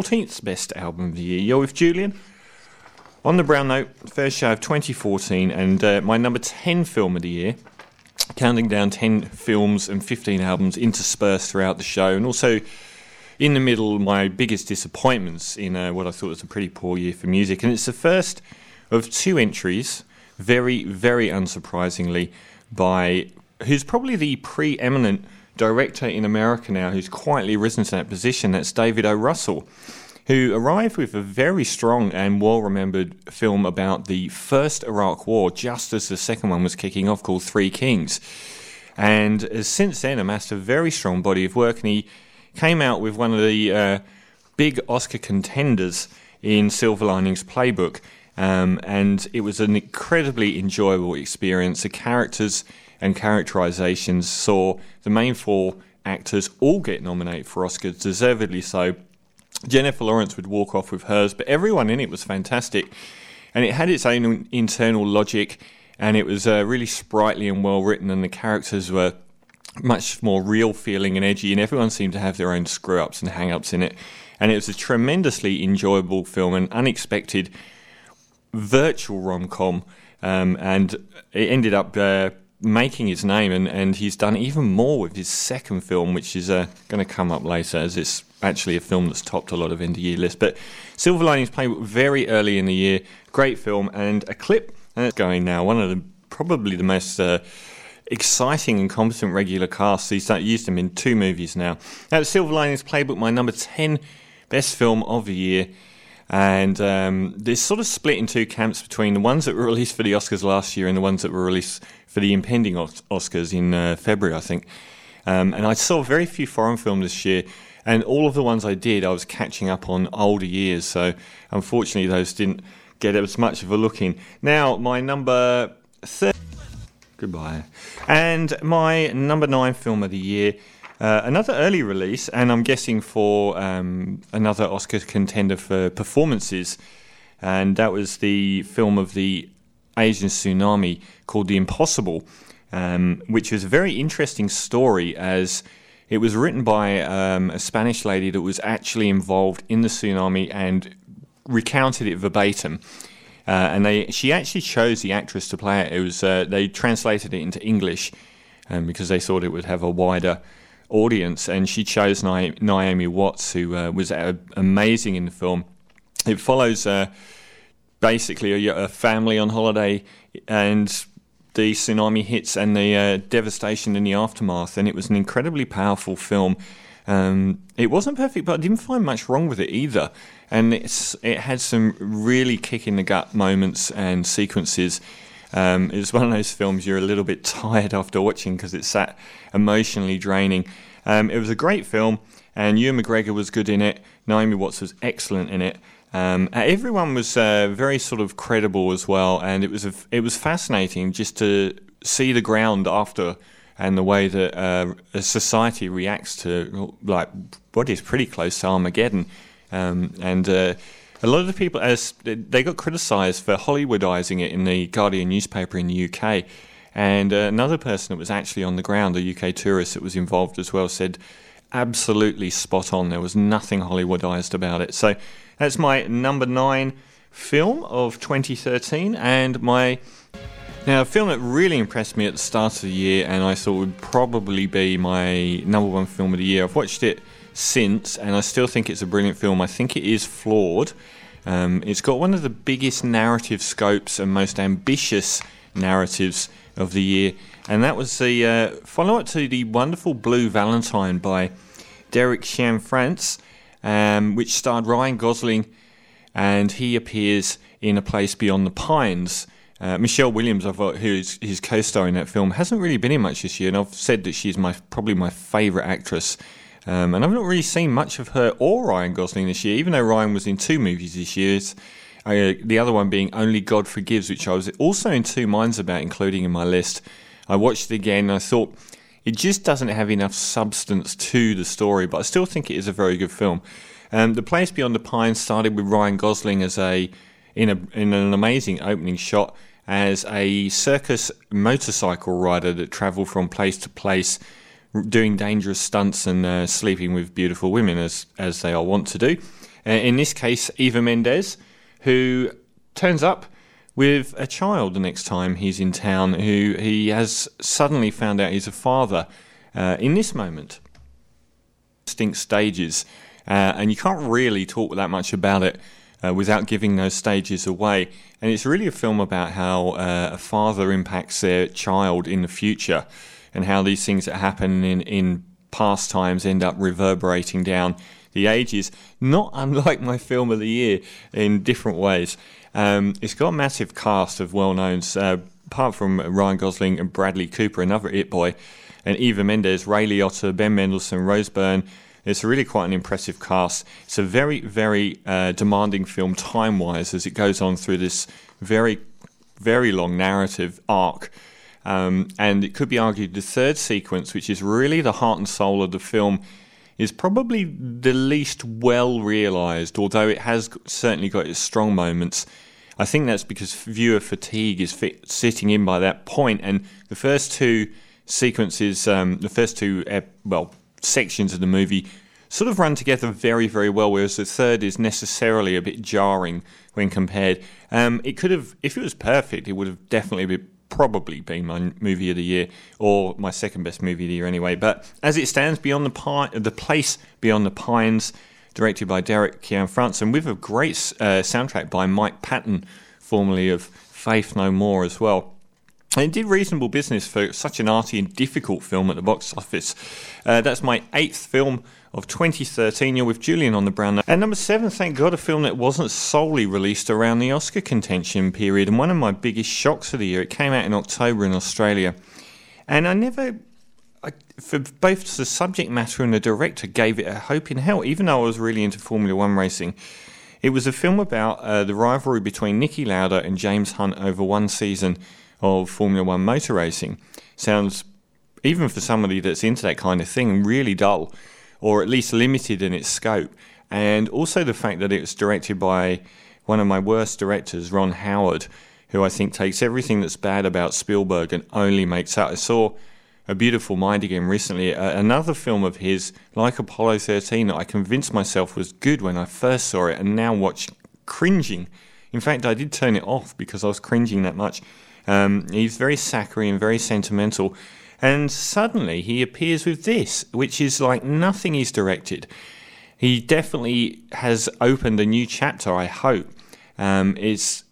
14th best album of the year. You're with Julian. On the brown note, first show of 2014, and uh, my number 10 film of the year, counting down 10 films and 15 albums interspersed throughout the show, and also in the middle, my biggest disappointments in uh, what I thought was a pretty poor year for music. And it's the first of two entries, very, very unsurprisingly, by who's probably the preeminent director in America now who's quietly risen to that position. That's David O. Russell, who arrived with a very strong and well remembered film about the first Iraq War, just as the second one was kicking off, called Three Kings. And has since then amassed a very strong body of work, and he came out with one of the uh, big Oscar contenders in Silver Linings Playbook. Um, and it was an incredibly enjoyable experience. The characters and characterizations saw the main four actors all get nominated for Oscars, deservedly so. Jennifer Lawrence would walk off with hers, but everyone in it was fantastic. And it had its own internal logic, and it was uh, really sprightly and well written, and the characters were much more real feeling and edgy, and everyone seemed to have their own screw ups and hang ups in it. And it was a tremendously enjoyable film, an unexpected virtual rom com, um, and it ended up. Uh, making his name, and, and he's done even more with his second film, which is uh, going to come up later, as it's actually a film that's topped a lot of of year lists. But Silver Linings Playbook very early in the year, great film, and a clip, and it's going now. One of the probably the most uh, exciting and competent regular casts. He's used him in two movies now. Now, Silver Linings Playbook, my number 10 best film of the year. And um, there's sort of split in two camps between the ones that were released for the Oscars last year and the ones that were released for the impending Oscars in uh, February, I think. Um, and I saw very few foreign films this year, and all of the ones I did, I was catching up on older years. So unfortunately, those didn't get as much of a look in. Now, my number third. Goodbye. And my number nine film of the year uh, another early release, and I'm guessing for um, another Oscar contender for performances, and that was the film of the Asian tsunami called The Impossible, um, which is a very interesting story as it was written by um, a Spanish lady that was actually involved in the tsunami and recounted it verbatim. Uh, and they, she actually chose the actress to play it. It was uh, they translated it into English um, because they thought it would have a wider audience, and she chose Naomi Watts, who uh, was uh, amazing in the film. It follows uh, basically a, a, family on holiday, and the tsunami hits and the uh, devastation in the aftermath, and it was an incredibly powerful film. Um, it wasn't perfect, but I didn't find much wrong with it either. And it had some really kick in the gut moments and sequences. Um, it's one of those films you're a little bit tired after watching because it's that emotionally draining. Um, it was a great film, and Ewan McGregor was good in it. Naomi Watts was excellent in it. Um, everyone was uh, very sort of credible as well, and it was a, it was fascinating just to see the ground after and the way that uh, a society reacts to like what is pretty close to Armageddon, um, and uh, a lot of the people as they got criticised for Hollywoodising it in the Guardian newspaper in the UK. And uh, another person that was actually on the ground, a UK tourist that was involved as well, said absolutely spot on. There was nothing Hollywoodised about it. So that's my number nine film of 2013, and my now a film that really impressed me at the start of the year, and I thought would probably be my number one film of the year. I've watched it since, and I still think it's a brilliant film. I think it is flawed. Um, it's got one of the biggest narrative scopes and most ambitious narratives of the year, and that was the uh, follow up to the wonderful Blue Valentine by Derek Cianfrance, um, which starred Ryan Gosling, and he appears in A Place Beyond the Pines. Uh, Michelle Williams, I've, who's his co-star in that film, hasn't really been in much this year, and I've said that she's my probably my favourite actress. Um, and I've not really seen much of her or Ryan Gosling this year, even though Ryan was in two movies this year. Uh, the other one being Only God Forgives, which I was also in two minds about including in my list. I watched it again and I thought it just doesn't have enough substance to the story, but I still think it is a very good film. Um, the Place Beyond the Pines started with Ryan Gosling as a in a in an amazing opening shot as a circus motorcycle rider that travelled from place to place, doing dangerous stunts and uh, sleeping with beautiful women as as they all want to do. Uh, in this case, Eva Mendes, who turns up with a child the next time he's in town, who he has suddenly found out he's a father uh, in this moment. Distinct stages, uh, and you can't really talk that much about it uh, without giving those stages away. And it's really a film about how uh, a father impacts their child in the future and how these things that happen in, in past times end up reverberating down the ages, not unlike my film of the year in different ways. Um, it's got a massive cast of well knowns, uh, apart from Ryan Gosling and Bradley Cooper, another It Boy, and Eva Mendes, Ray Liotta, Ben Mendelsohn, Rose Byrne. It's really quite an impressive cast. It's a very, very uh, demanding film time wise as it goes on through this very, very long narrative arc. Um, and it could be argued the third sequence, which is really the heart and soul of the film, is probably the least well realised, although it has certainly got its strong moments. I think that's because viewer fatigue is fit, sitting in by that point. point, and the first two sequences, um, the first two, well, sections of the movie sort of run together very, very well, whereas the third is necessarily a bit jarring when compared. Um, it could have, if it was perfect, it would have definitely been probably be my movie of the year or my second best movie of the year anyway. But as it stands, Beyond the Pine, the place Beyond the Pines, directed by Derek Cianfrance, and with a great uh, soundtrack by Mike Patton, formerly of Faith No More as well. And it did reasonable business for such an arty and difficult film at the box office. Uh, that's my eighth film of 2013. You're with Julian on the brown. And number seven, thank God, a film that wasn't solely released around the Oscar contention period. And one of my biggest shocks of the year, it came out in October in Australia. And I never, I, for both the subject matter and the director, gave it a hope in hell, even though I was really into Formula One racing. It was a film about uh, the rivalry between Niki Lauda and James Hunt over one season of Formula One motor racing. Sounds, even for somebody that's into that kind of thing, really dull or at least limited in its scope. And also the fact that it was directed by one of my worst directors, Ron Howard, who I think takes everything that's bad about Spielberg and only makes out. I saw A Beautiful Mind again recently, another film of his, like Apollo 13, that I convinced myself was good when I first saw it and now watch cringing. In fact, I did turn it off because I was cringing that much. Um, he's very saccharine, and very sentimental, and suddenly he appears with this, which is like nothing he's directed. He definitely has opened a new chapter, I hope. Um, it's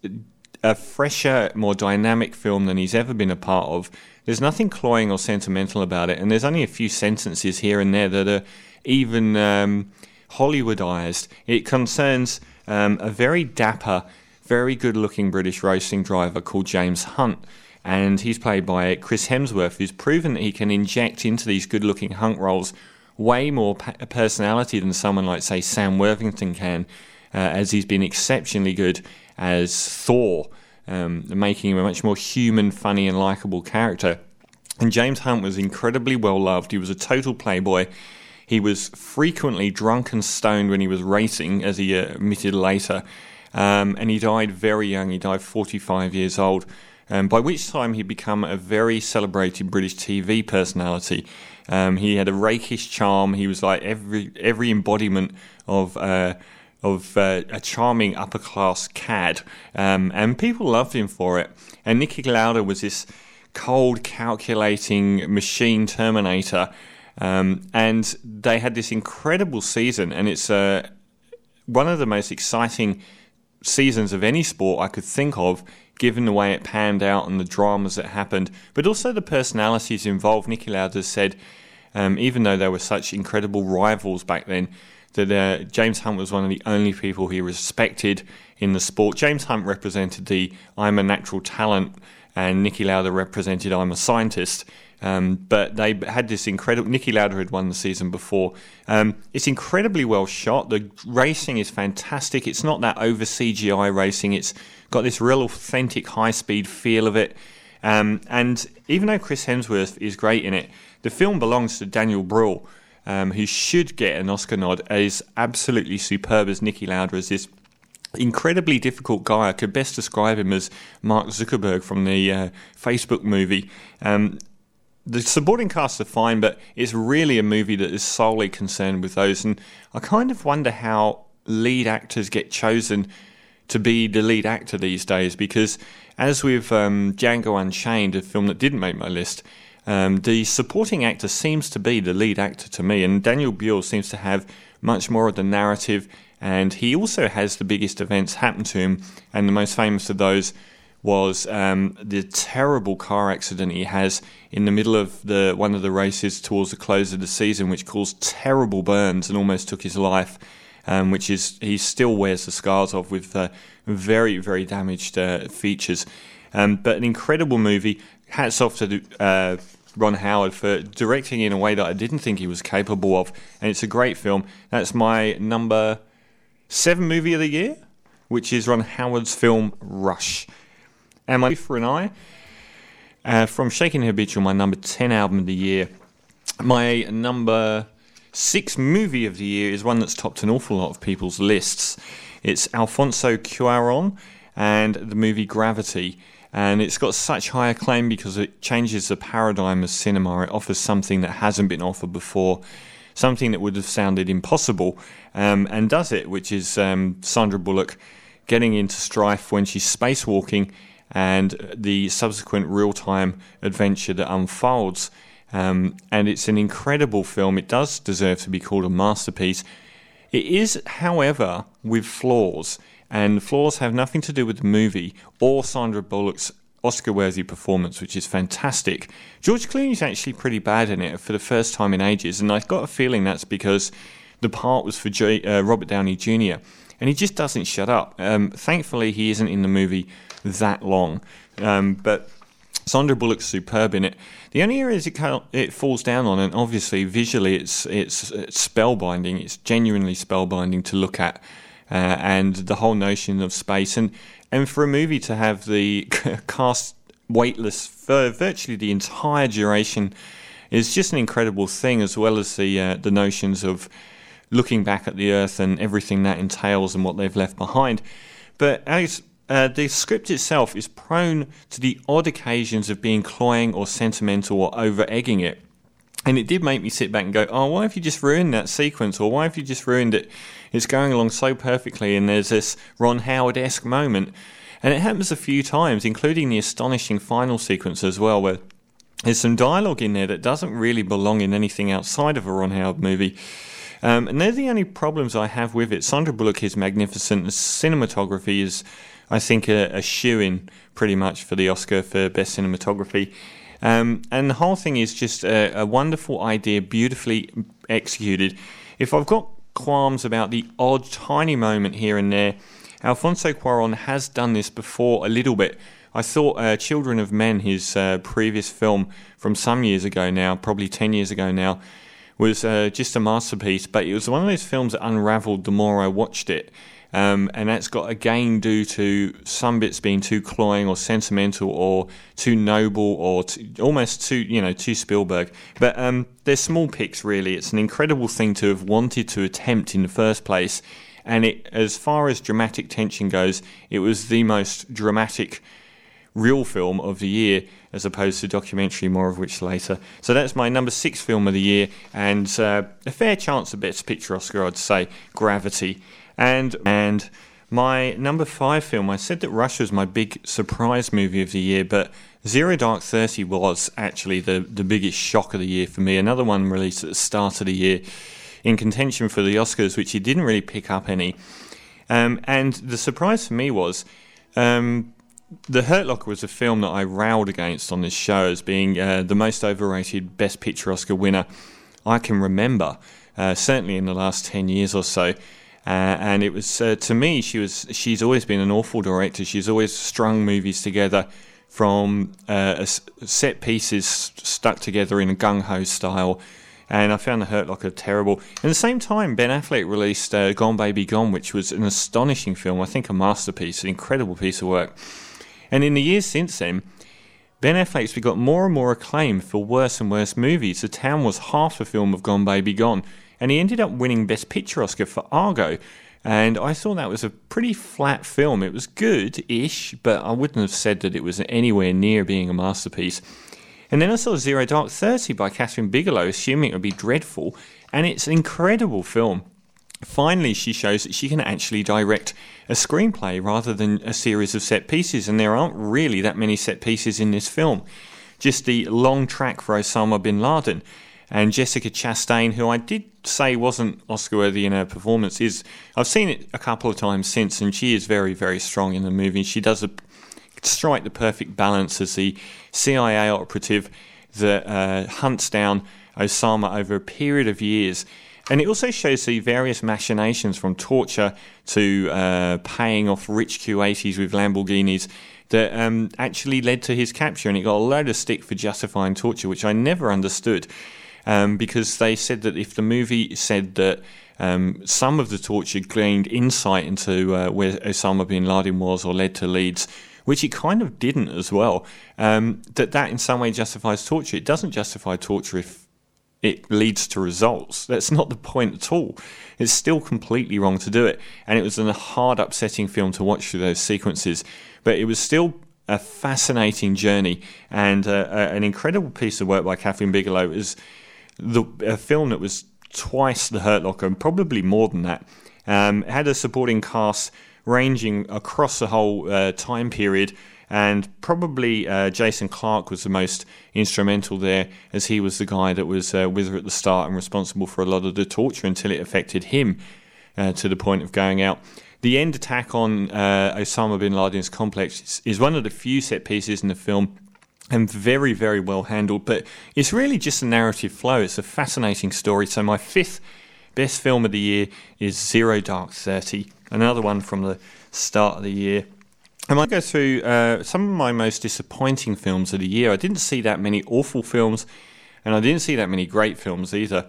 a fresher, more dynamic film than he's ever been a part of. There's nothing cloying or sentimental about it, and there's only a few sentences here and there that are even um, Hollywoodized. It concerns um, a very dapper, very good looking British racing driver called James Hunt and he's played by Chris Hemsworth, who's proven that he can inject into these good-looking hunk roles way more personality than someone like, say, Sam Worthington can, uh, as he's been exceptionally good as Thor, um, making him a much more human, funny, and likable character. And James Hunt was incredibly well loved. He was a total playboy. He was frequently drunk and stoned when he was racing, as he admitted later. Um, and he died very young. He died 45 years old um, by which time he'd become a very celebrated British TV personality. Um, he had a rakish charm. He was like every every embodiment of uh, of uh, a charming upper class cad, um, and people loved him for it. And Niki Lauda was this cold, calculating machine terminator, um, and they had this incredible season. And it's uh, one of the most exciting seasons of any sport I could think of given the way it panned out and the dramas that happened, but also the personalities involved. Niki Lauda said, um, even though they were such incredible rivals back then, that uh, James Hunt was one of the only people he respected in the sport. James Hunt represented the I'm a natural talent, and Niki Lauda represented I'm a scientist. Um, but they had this incredible. Niki Lauda had won the season before. Um, it's incredibly well shot. The racing is fantastic. It's not that over CGI racing. It's got this real authentic high speed feel of it. Um, and even though Chris Hemsworth is great in it, the film belongs to Daniel Bruhl, um, who should get an Oscar nod as absolutely superb as Niki Lauda as this incredibly difficult guy. I could best describe him as Mark Zuckerberg from the uh, Facebook movie. Um, the supporting cast are fine, but it's really a movie that is solely concerned with those. And I kind of wonder how lead actors get chosen to be the lead actor these days because, as with um, Django Unchained, a film that didn't make my list, um, the supporting actor seems to be the lead actor to me, and Daniel Bruhl seems to have much more of the narrative, and he also has the biggest events happen to him, and the most famous of those was um, the terrible car accident he has in the middle of the one of the races towards the close of the season, which caused terrible burns and almost took his life. Um, which is he still wears the scars of with uh, very very damaged uh, features. Um, but an incredible movie. Hats off to uh, Ron Howard for directing in a way that I didn't think he was capable of, and it's a great film. That's my number seven movie of the year, which is Ron Howard's film Rush. And my for an eye uh, from Shaking Habitual, my number ten album of the year. My number six movie of the year is one that's topped an awful lot of people's lists. It's Alfonso Cuaron and the movie Gravity. And it's got such high acclaim because it changes the paradigm of cinema. It offers something that hasn't been offered before, something that would have sounded impossible, um, and does it, which is um, Sandra Bullock getting into strife when she's spacewalking and the subsequent real time adventure that unfolds. Um, and it's an incredible film. It does deserve to be called a masterpiece. It is, however, with flaws, and flaws have nothing to do with the movie or Sandra Bullock's Oscar worthy performance, which is fantastic. George Clooney's actually pretty bad in it for the first time in ages, and I've got a feeling that's because the part was for J- uh, Robert Downey Jr., and he just doesn't shut up. Um, thankfully, he isn't in the movie that long, um, but Sandra Bullock's superb in it. The only areas it kind of, it falls down on, and obviously visually, it's, it's, it's spellbinding. It's genuinely spellbinding to look at, uh, and the whole notion of space, and and for a movie to have the cast weightless for virtually the entire duration is just an incredible thing, as well as the uh, the notions of looking back at the Earth and everything that entails and what they've left behind. But as uh, the script itself is prone to the odd occasions of being cloying or sentimental or over egging it. And it did make me sit back and go, oh, why have you just ruined that sequence? Or why have you just ruined it? It's going along so perfectly, and there's this Ron Howard esque moment. And it happens a few times, including the astonishing final sequence as well, where there's some dialogue in there that doesn't really belong in anything outside of a Ron Howard movie. Um, and they're the only problems I have with it. Sandra Bullock is magnificent. The cinematography is I think, a, a shoe in pretty much for the Oscar for Best Cinematography. Um, and the whole thing is just a, a, wonderful idea, beautifully executed. If I've got qualms about the odd, tiny moment here and there, Alfonso Cuaron has done this before a little bit. I thought uh, Children of Men, his uh, previous film from some years ago now, probably 10 years ago now, was uh, just a masterpiece, but it was one of those films that unraveled the more I watched it. Um, and that's got again due to some bits being too cloying or sentimental or too noble or too, almost too you know too Spielberg. But um, they're small picks really. It's an incredible thing to have wanted to attempt in the first place. And it, as far as dramatic tension goes, it was the most dramatic real film of the year as opposed to documentary, more of which later. So that's my number six film of the year, and uh, a fair chance of Best Picture Oscar, I'd say, Gravity. And and my number five film, I said that Rush was my big surprise movie of the year, but Zero Dark Thirty was actually the, the biggest shock of the year for me. Another one released at the start of the year in contention for the Oscars, which he didn't really pick up any. Um, and the surprise for me was um, The Hurt Locker was a film that I railed against on this show as being uh, the most overrated Best Picture Oscar winner I can remember, uh, certainly in the last 10 years or so. Uh, and it was uh, to me, she was she's always been an awful director. She's always strung movies together from uh, set pieces stuck together in a gung ho style. And I found The Hurt Locker terrible. At the same time, Ben Affleck released uh, Gone Baby Gone, which was an astonishing film. I think a masterpiece, an incredible piece of work. And in the years since then, Ben Affleck's got more and more acclaim for worse and worse movies. The Town was half a film of Gone Baby Gone and he ended up winning Best Picture Oscar for Argo. And I thought that was a pretty flat film. It was good ish, but I wouldn't have said that it was anywhere near being a masterpiece. And then I saw Zero Dark Thirty by Kathryn Bigelow, assuming it would be dreadful, and it's an incredible film. finally she shows that she can actually direct a screenplay rather than a series of set pieces, and there aren't really that many set pieces in this film. Just the long track for Osama bin Laden. And Jessica Chastain, who I did say wasn't Oscar worthy in her performance, is I've seen it a couple of times since, and she is very, very strong in the movie. She does a, strike the perfect balance as the CIA operative that uh, hunts down Osama over a period of years and it also shows the various machinations from torture to uh, paying off rich Kuwaitis with Lamborghinis that um, actually led to his capture. And he got a load of stick for justifying torture, which I never understood. Um, because they said that if the movie said that um, some of the torture gained insight into uh, where Osama bin Laden was or led to leads, which it kind of didn't as well, um, that that in some way justifies torture. It doesn't justify torture if it leads to results. That's not the point at all. It's still completely wrong to do it. And it was a hard, upsetting film to watch through those sequences. But it was still a fascinating journey and uh, an incredible piece of work by Kathryn Bigelow. Was the, a film that was twice the Hurt Locker and probably more than that. Um, had a supporting cast ranging across the whole uh, time period and probably uh, Jason Clarke was the most instrumental there, as he was the guy that was uh, with her at the start and responsible for a lot of the torture until it affected him uh, to the point of going out. The end attack on uh, Osama bin Laden's complex is one of the few set pieces in the film and very, very well handled. But it's really just a narrative flow. It's a fascinating story. So my fifth best film of the year is Zero Dark Thirty, another one from the start of the year. I might go through uh, some of my most disappointing films of the year. I didn't see that many awful films, and I didn't see that many great films either.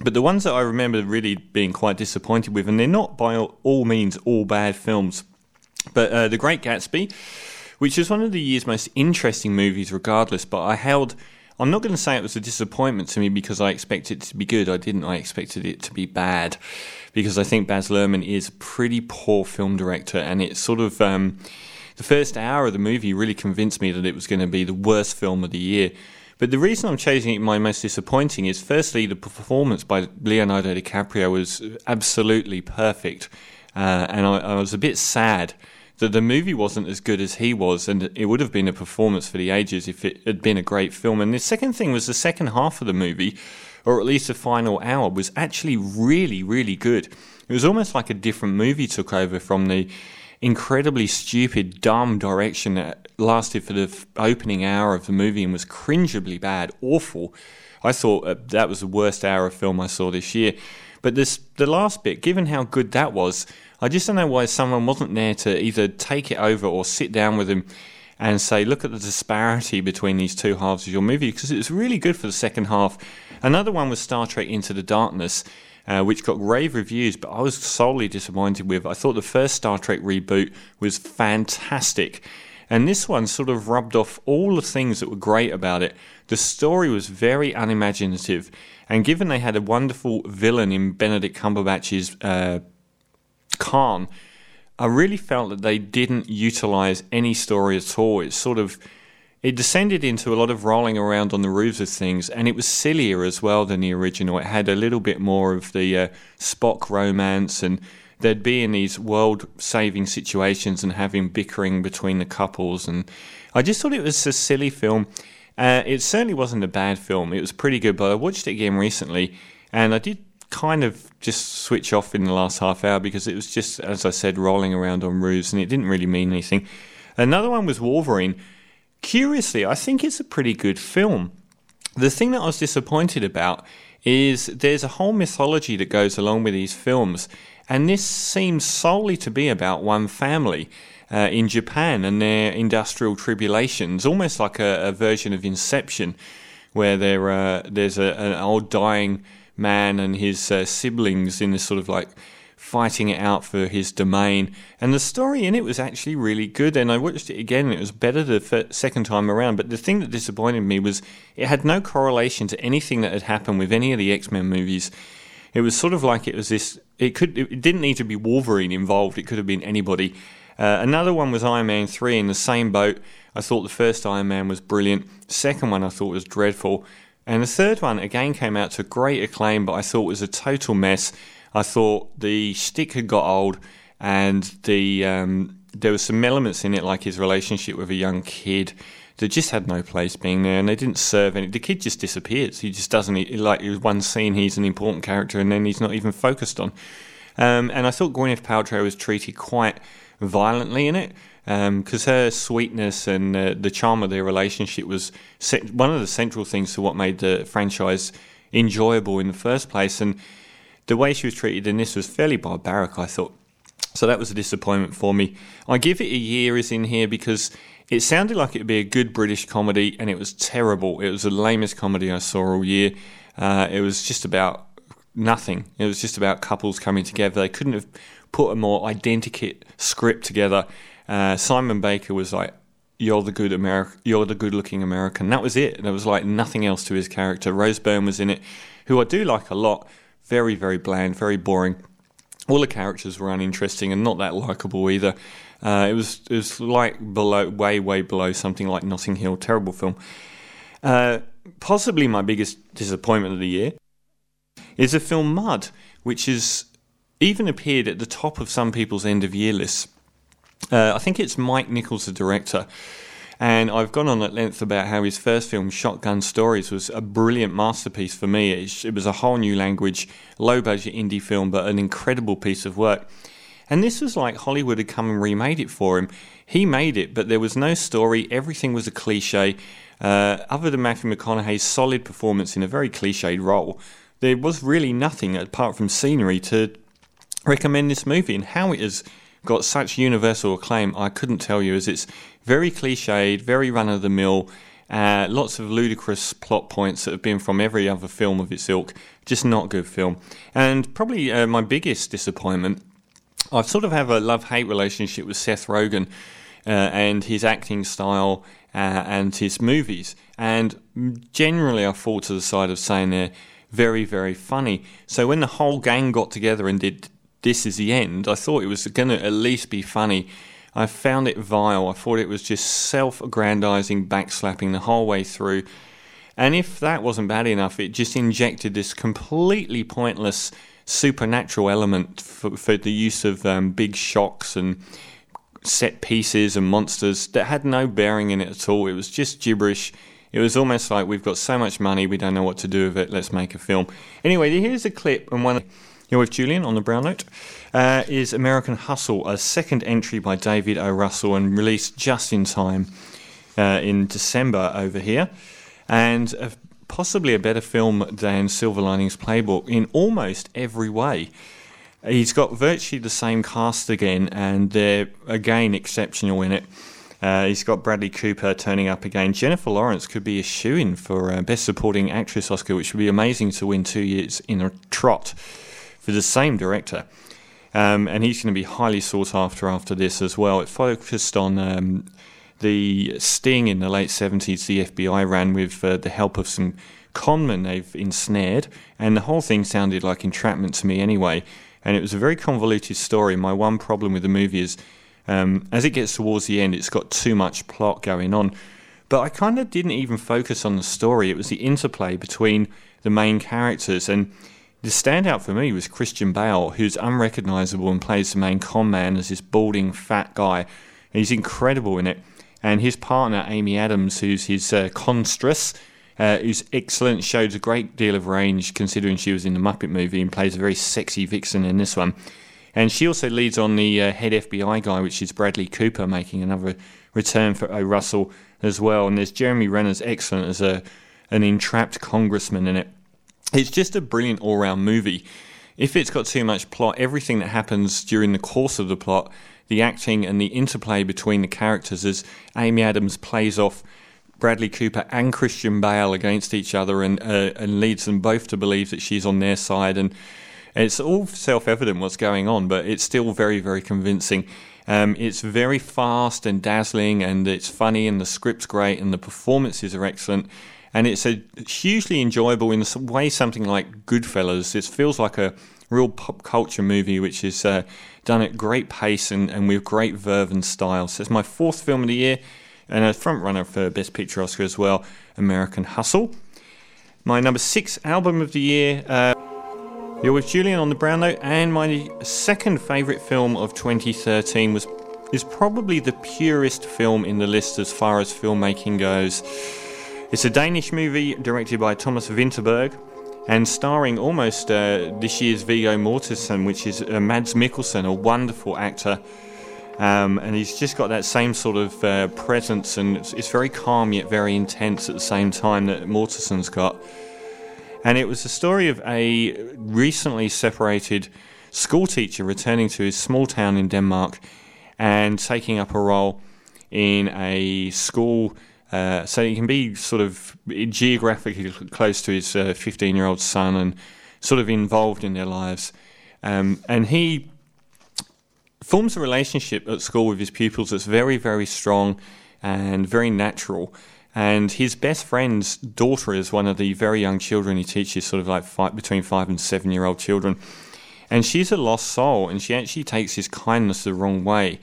But the ones that I remember really being quite disappointed with, and they're not by all means all bad films, but uh, The Great Gatsby, which is one of the year's most interesting movies, regardless. But I held. I'm not going to say it was a disappointment to me because I expected it to be good. I didn't. I expected it to be bad because I think Baz Luhrmann is a pretty poor film director, and it's sort of. Um, the first hour of the movie really convinced me that it was going to be the worst film of the year. But the reason I'm choosing it my most disappointing is firstly, the performance by Leonardo DiCaprio was absolutely perfect. Uh, and I, I, was a bit sad that the movie wasn't as good as he was, and it would have been a performance for the ages if it had been a great film. And the second thing was the second half of the movie, or at least the final hour, was actually really, really good. It was almost like a different movie took over from the incredibly stupid, dumb direction that lasted for the f- opening hour of the movie and was cringeably bad, awful. I thought uh, that was the worst hour of film I saw this year. But this, the last bit, given how good that was, I just don't know why someone wasn't there to either take it over or sit down with him and say, look at the disparity between these two halves of your movie, because it was really good for the second half. Another one was Star Trek Into the Darkness, uh, which got rave reviews, but I was solely disappointed with. I thought the first Star Trek reboot was fantastic. And this one sort of rubbed off all the things that were great about it. The story was very unimaginative, and given they had a wonderful villain in Benedict Cumberbatch's uh, Khan, I really felt that they didn't utilize any story at all. It sort of it descended into a lot of rolling around on the roofs of things, and it was sillier as well than the original. It had a little bit more of the uh, Spock romance, and there'd be in these world-saving situations and having bickering between the couples. And I just thought it was a silly film. Uh, it certainly wasn't a bad film. It was pretty good, but I watched it again recently, and I did kind of just switch off in the last half hour because it was just, as I said, rolling around on roofs, and it didn't really mean anything. Another one was Wolverine curiously, I think it's a pretty good film. The thing that I was disappointed about is there's a whole mythology that goes along with these films, and this seems solely to be about one family. Uh, in Japan and their industrial tribulations, almost like a, a version of Inception, where there uh, there's a, an old dying man and his uh, siblings in this sort of like fighting it out for his domain. And the story in it was actually really good. And I watched it again, it was better the f- second time around. But the thing that disappointed me was it had no correlation to anything that had happened with any of the X Men movies. It was sort of like it was this. It could. It didn't need to be Wolverine involved. It could have been anybody. Uh, another one was Iron Man three in the same boat. I thought the first Iron Man was brilliant. second one I thought was dreadful. And the third one again came out to great acclaim, but I thought was a total mess. I thought the stick had got old, and the um, there were some elements in it, like his relationship with a young kid, that just had no place being there, and they didn't serve any. The kid just disappears. He just doesn't he, like. one scene, he's an important character, and then he's not even focused on. Um, and I thought Gwyneth Paltrow was treated quite violently in it because um, her sweetness and uh, the charm of their relationship was one of the central things to what made the franchise enjoyable in the first place. And the way she was treated in this was fairly barbaric, I thought. So that was a disappointment for me. I give it a year is in here because it sounded like it would be a good British comedy, and it was terrible. It was the lamest comedy I saw all year. Uh, it was just about nothing. It was just about couples coming together. They couldn't have put a more identikit script together. Uh, Simon Baker was like, "You're the good American. You're the good-looking American." That was it. There was like nothing else to his character. Rose Byrne was in it, who I do like a lot. Very, very bland, very boring. All the characters were uninteresting and not that likable either. Uh, it was it was like below, way, way below something like Notting Hill. Terrible film. Uh, possibly my biggest disappointment of the year is the film Mud, which has even appeared at the top of some people's end of year lists. Uh, I think it's Mike Nichols, the director. And I've gone on at length about how his first film, Shotgun Stories, was a brilliant masterpiece for me. It, it was a whole new language, low budget indie film, but an incredible piece of work. And this was like Hollywood had come and remade it for him. He made it, but there was no story, everything was a cliche. Uh, other than Matthew McConaughey's solid performance in a very cliched role, there was really nothing apart from scenery to recommend this movie. And how it has got such universal acclaim, I couldn't tell you, as it's very cliched, very run of the mill. Uh, lots of ludicrous plot points that have been from every other film of its ilk. Just not good film. And probably uh, my biggest disappointment, I sort of have a love hate relationship with Seth Rogen uh, and his acting style uh, and his movies. And generally, I fall to the side of saying they're very, very funny. So when the whole gang got together and did This Is the End, I thought it was going to at least be funny. I found it vile. I thought it was just self aggrandizing, backslapping the whole way through. And if that wasn't bad enough, it just injected this completely pointless supernatural element for, for the use of um, big shocks and set pieces and monsters that had no bearing in it at all. It was just gibberish. It was almost like we've got so much money, we don't know what to do with it. Let's make a film. Anyway, here's a clip and one. You're with Julian on the brown note. Uh, is American Hustle, a second entry by David O. Russell and released just in time uh, in December over here, and uh, possibly a better film than Silver Linings Playbook in almost every way. He's got virtually the same cast again, and they're again exceptional in it. Uh, he's got Bradley Cooper turning up again. Jennifer Lawrence could be a shoe in for uh, Best Supporting Actress Oscar, which would be amazing to win two years in a trot for the same director. Um, and he's going to be highly sought after after this as well. It focused on um, the sting in the late 70s the FBI ran with uh, the help of some conmen they've ensnared, and the whole thing sounded like entrapment to me anyway. And it was a very convoluted story. My one problem with the movie is um, as it gets towards the end, it's got too much plot going on. But I kind of didn't even focus on the story. It was the interplay between the main characters. And the standout for me was Christian Bale, who's unrecognizable and plays the main con man as this balding, fat guy. He's incredible in it. And his partner, Amy Adams, who's his uh, constress, uh, who's excellent, shows a great deal of range considering she was in the Muppet movie and plays a very sexy vixen in this one. And she also leads on the uh, head FBI guy, which is Bradley Cooper, making another return for O. Russell as well. And there's Jeremy Renner's excellent as a an entrapped congressman in it. It's just a brilliant all round movie. If it's got too much plot, everything that happens during the course of the plot, the acting and the interplay between the characters as Amy Adams plays off Bradley Cooper and Christian Bale against each other and uh, and leads them both to believe that she's on their side and it's all self evident what's going on, but it's still very, very convincing. Um, it's very fast and dazzling, and it's funny, and the script's great, and the performances are excellent. And it's a hugely enjoyable in the way something like Goodfellas. It feels like a real pop culture movie, which is uh, done at great pace and, and with great verve and style. So it's my fourth film of the year, and a front runner for Best Picture Oscar as well, American Hustle. My number six album of the year. Uh You're with Julian on the Brown Note, and my second favourite film of 2013 was is probably the purest film in the list as far as filmmaking goes. It's a Danish movie directed by Thomas Vinterberg and starring almost uh, this year's Viggo Mortensen, which is uh, Mads Mikkelsen, a wonderful actor. Um, and he's just got that same sort of uh, presence, and it's, it's, very calm yet very intense at the same time that Mortensen's got. And it was the story of a recently separated schoolteacher returning to his small town in Denmark and taking up a role in a school. Uh, so he can be sort of geographically close to his 15 uh, year old son and sort of involved in their lives. Um, and he forms a relationship at school with his pupils that's very, very strong and very natural. And his best friend's daughter is one of the very young children he teaches, sort of like five, between five and seven year old children. And she's a lost soul, and she actually takes his kindness the wrong way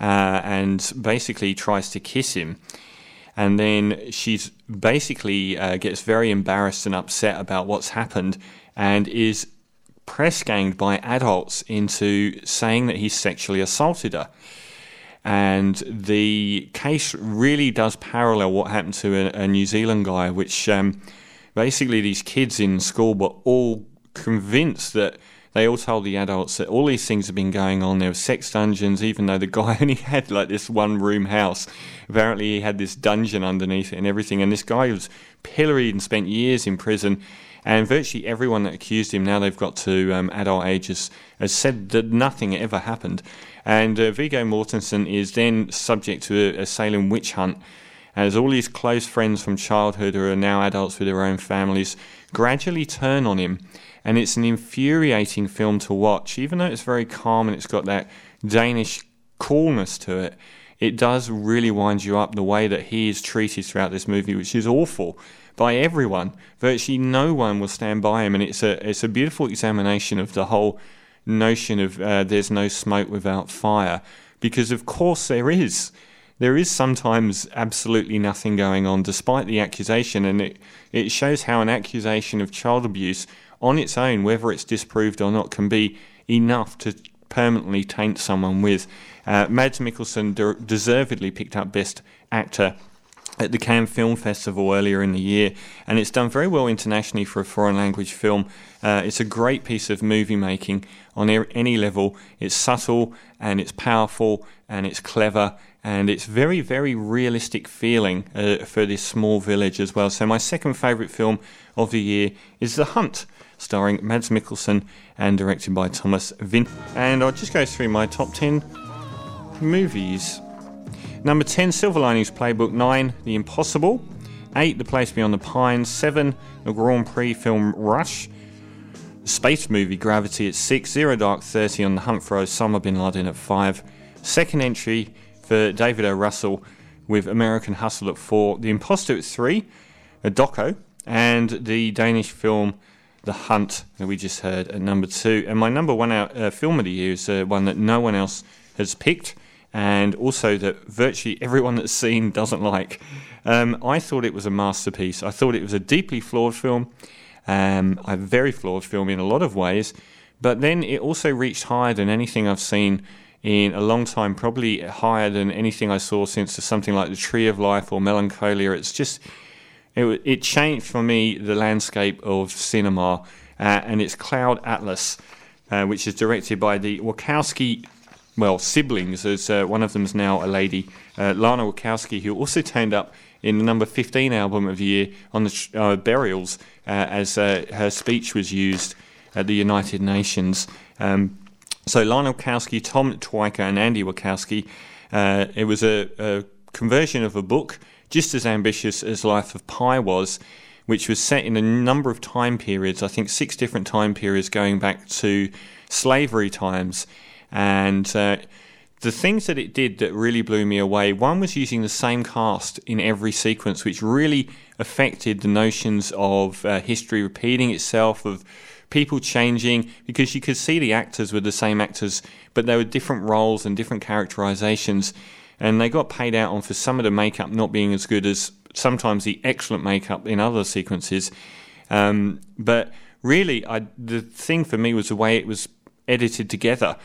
uh, and basically tries to kiss him. And then she's basically uh, gets very embarrassed and upset about what's happened and is press ganged by adults into saying that he sexually assaulted her. And the case really does parallel what happened to a, a New Zealand guy, which um, basically these kids in school were all convinced that they all told the adults that all these things have been going on. There were sex dungeons, even though the guy only had like this one room house. Apparently, he had this dungeon underneath it and everything. And this guy was pilloried and spent years in prison. And virtually everyone that accused him, now they've got to um, adult ages, has said that nothing ever happened. And uh, Viggo Mortensen is then subject to a, a Salem witch hunt as all his close friends from childhood who are now adults with their own families gradually turn on him. And it's an infuriating film to watch, even though it's very calm and it's got that Danish coolness to it. It does really wind you up the way that he is treated throughout this movie, which is awful by everyone. Virtually no one will stand by him, and it's a it's a beautiful examination of the whole notion of uh, there's no smoke without fire, because of course there is. There is sometimes absolutely nothing going on despite the accusation, and it, it shows how an accusation of child abuse on its own, whether it's disproved or not, can be enough to permanently taint someone with. Uh, Mads Mikkelsen de- deservedly picked up Best Actor at the Cannes Film Festival earlier in the year, and it's done very well internationally for a foreign language film. Uh, it's a great piece of movie making on any level. It's subtle and it's powerful and it's clever and it's very, very realistic feeling uh, for this small village as well. So, my second favourite film of the year is The Hunt, starring Mads Mikkelsen and directed by Thomas Vin. And I'll just go through my top 10 movies. Number 10, Silver Linings Playbook. 9, The Impossible. 8, The Place Beyond the Pines. 7, The Grand Prix film Rush. Space movie Gravity at 6. Zero Dark 30 on the hunt for Osama bin Laden at 5. Second entry for David O. Russell with American Hustle at 4. The Imposter at 3. A doco. And the Danish film The Hunt that we just heard at number 2. And my number one out, uh, film of the year is uh, one that no one else has picked and also that virtually everyone that's seen doesn't like. Um, I thought it was a masterpiece. I thought it was a deeply flawed film, um, a very flawed film in a lot of ways, but then it also reached higher than anything I've seen in a long time, probably higher than anything I saw since something like The Tree of Life or Melancholia. It's just, it, it changed for me the landscape of cinema, uh, and it's Cloud Atlas. Uh, which is directed by the Wachowski well, siblings, as uh, one of them is now a lady, uh, Lana Wachowski, who also turned up in the number 15 album of the year on the uh, burials uh, as uh, her speech was used at the United Nations. Um, so Lana Wachowski, Tom Tykwer, and Andy Wachowski. Uh, it was a, a conversion of a book just as ambitious as Life of Pi was, which was set in a number of time periods. I think six different time periods going back to slavery times and uh, the things that it did that really blew me away one was using the same cast in every sequence, which really affected the notions of uh, history repeating itself, of people changing, because you could see the actors were the same actors, but they were different roles and different characterizations. And they got paid out on for some of the makeup not being as good as sometimes the excellent makeup in other sequences. Um, but really, I, the thing for me was the way it was edited together.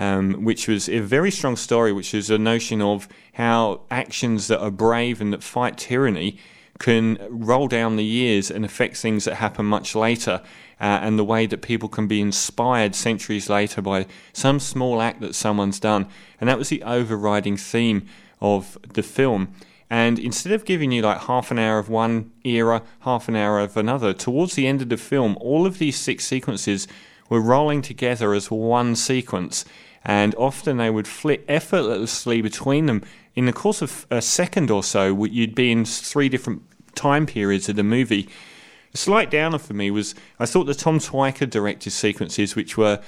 Um, which was a very strong story, which is a notion of how actions that are brave and that fight tyranny can roll down the years and affect things that happen much later, uh, and the way that people can be inspired centuries later by some small act that someone's done. And that was the overriding theme of the film. And instead of giving you like half an hour of one era, half an hour of another, towards the end of the film, all of these six sequences were rolling together as one sequence. And often they would flit effortlessly between them. In the course of a second or so, you'd be in three different time periods of the movie. A slight downer for me was I thought the Tom Tykwer directed sequences, which were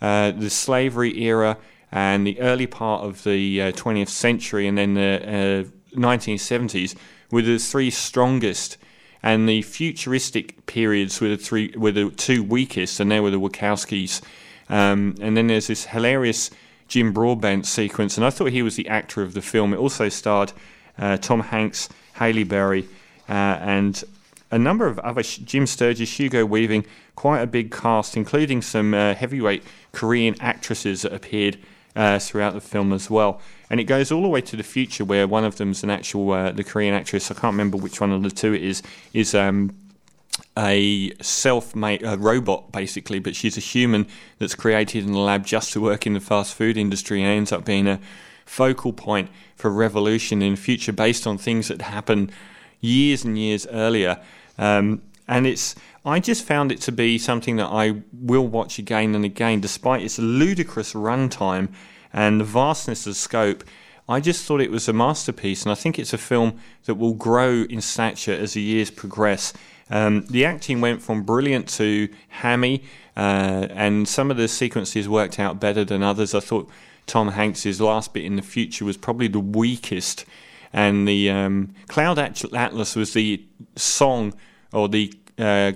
uh, the slavery era and the early part of the uh, 20th century and then the uh, 1970s, were the three strongest. And the futuristic periods were the three were the two weakest, and they were the Wachowskis. Um, and then there's this hilarious Jim Broadbent sequence, and I thought he was the actor of the film. It also starred uh, Tom Hanks, Halle Berry, uh, and a number of other Jim Sturgess, Hugo Weaving, quite a big cast, including some uh, heavyweight Korean actresses that appeared uh, throughout the film as well. And it goes all the way to the future, where one of them's an actual uh, the Korean actress. I can't remember which one of the two it is. Is um, a self-made a robot basically, but she's a human that's created in a lab just to work in the fast food industry and ends up being a focal point for revolution in the future based on things that happen years and years earlier. Um, and it's I just found it to be something that I will watch again and again, despite its ludicrous runtime and the vastness of scope. I just thought it was a masterpiece, and I think it's a film that will grow in stature as the years progress. Um, the acting went from brilliant to hammy, uh, and some of the sequences worked out better than others. I thought Tom Hanks's last bit in the future was probably the weakest and the um, Cloud Atlas was the song or the uh,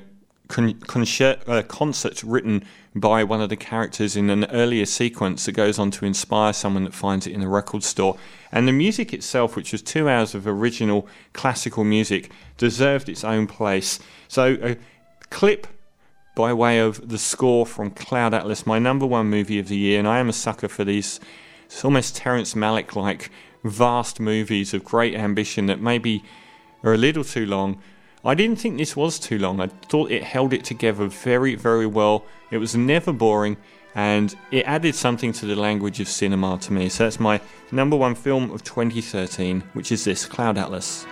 con- concert, uh, concert written by one of the characters in an earlier sequence that goes on to inspire someone that finds it in a record store. And the music itself, which was two hours of original classical music, deserved its own place. So, a clip by way of the score from Cloud Atlas, my number one movie of the year, and I am a sucker for these. It's almost Terrence Malick like vast movies of great ambition that maybe are a little too long. I didn't think this was too long. I thought it held it together very, very well. It was never boring and it added something to the language of cinema to me. So that's my number one film of 2013, which is this Cloud Atlas.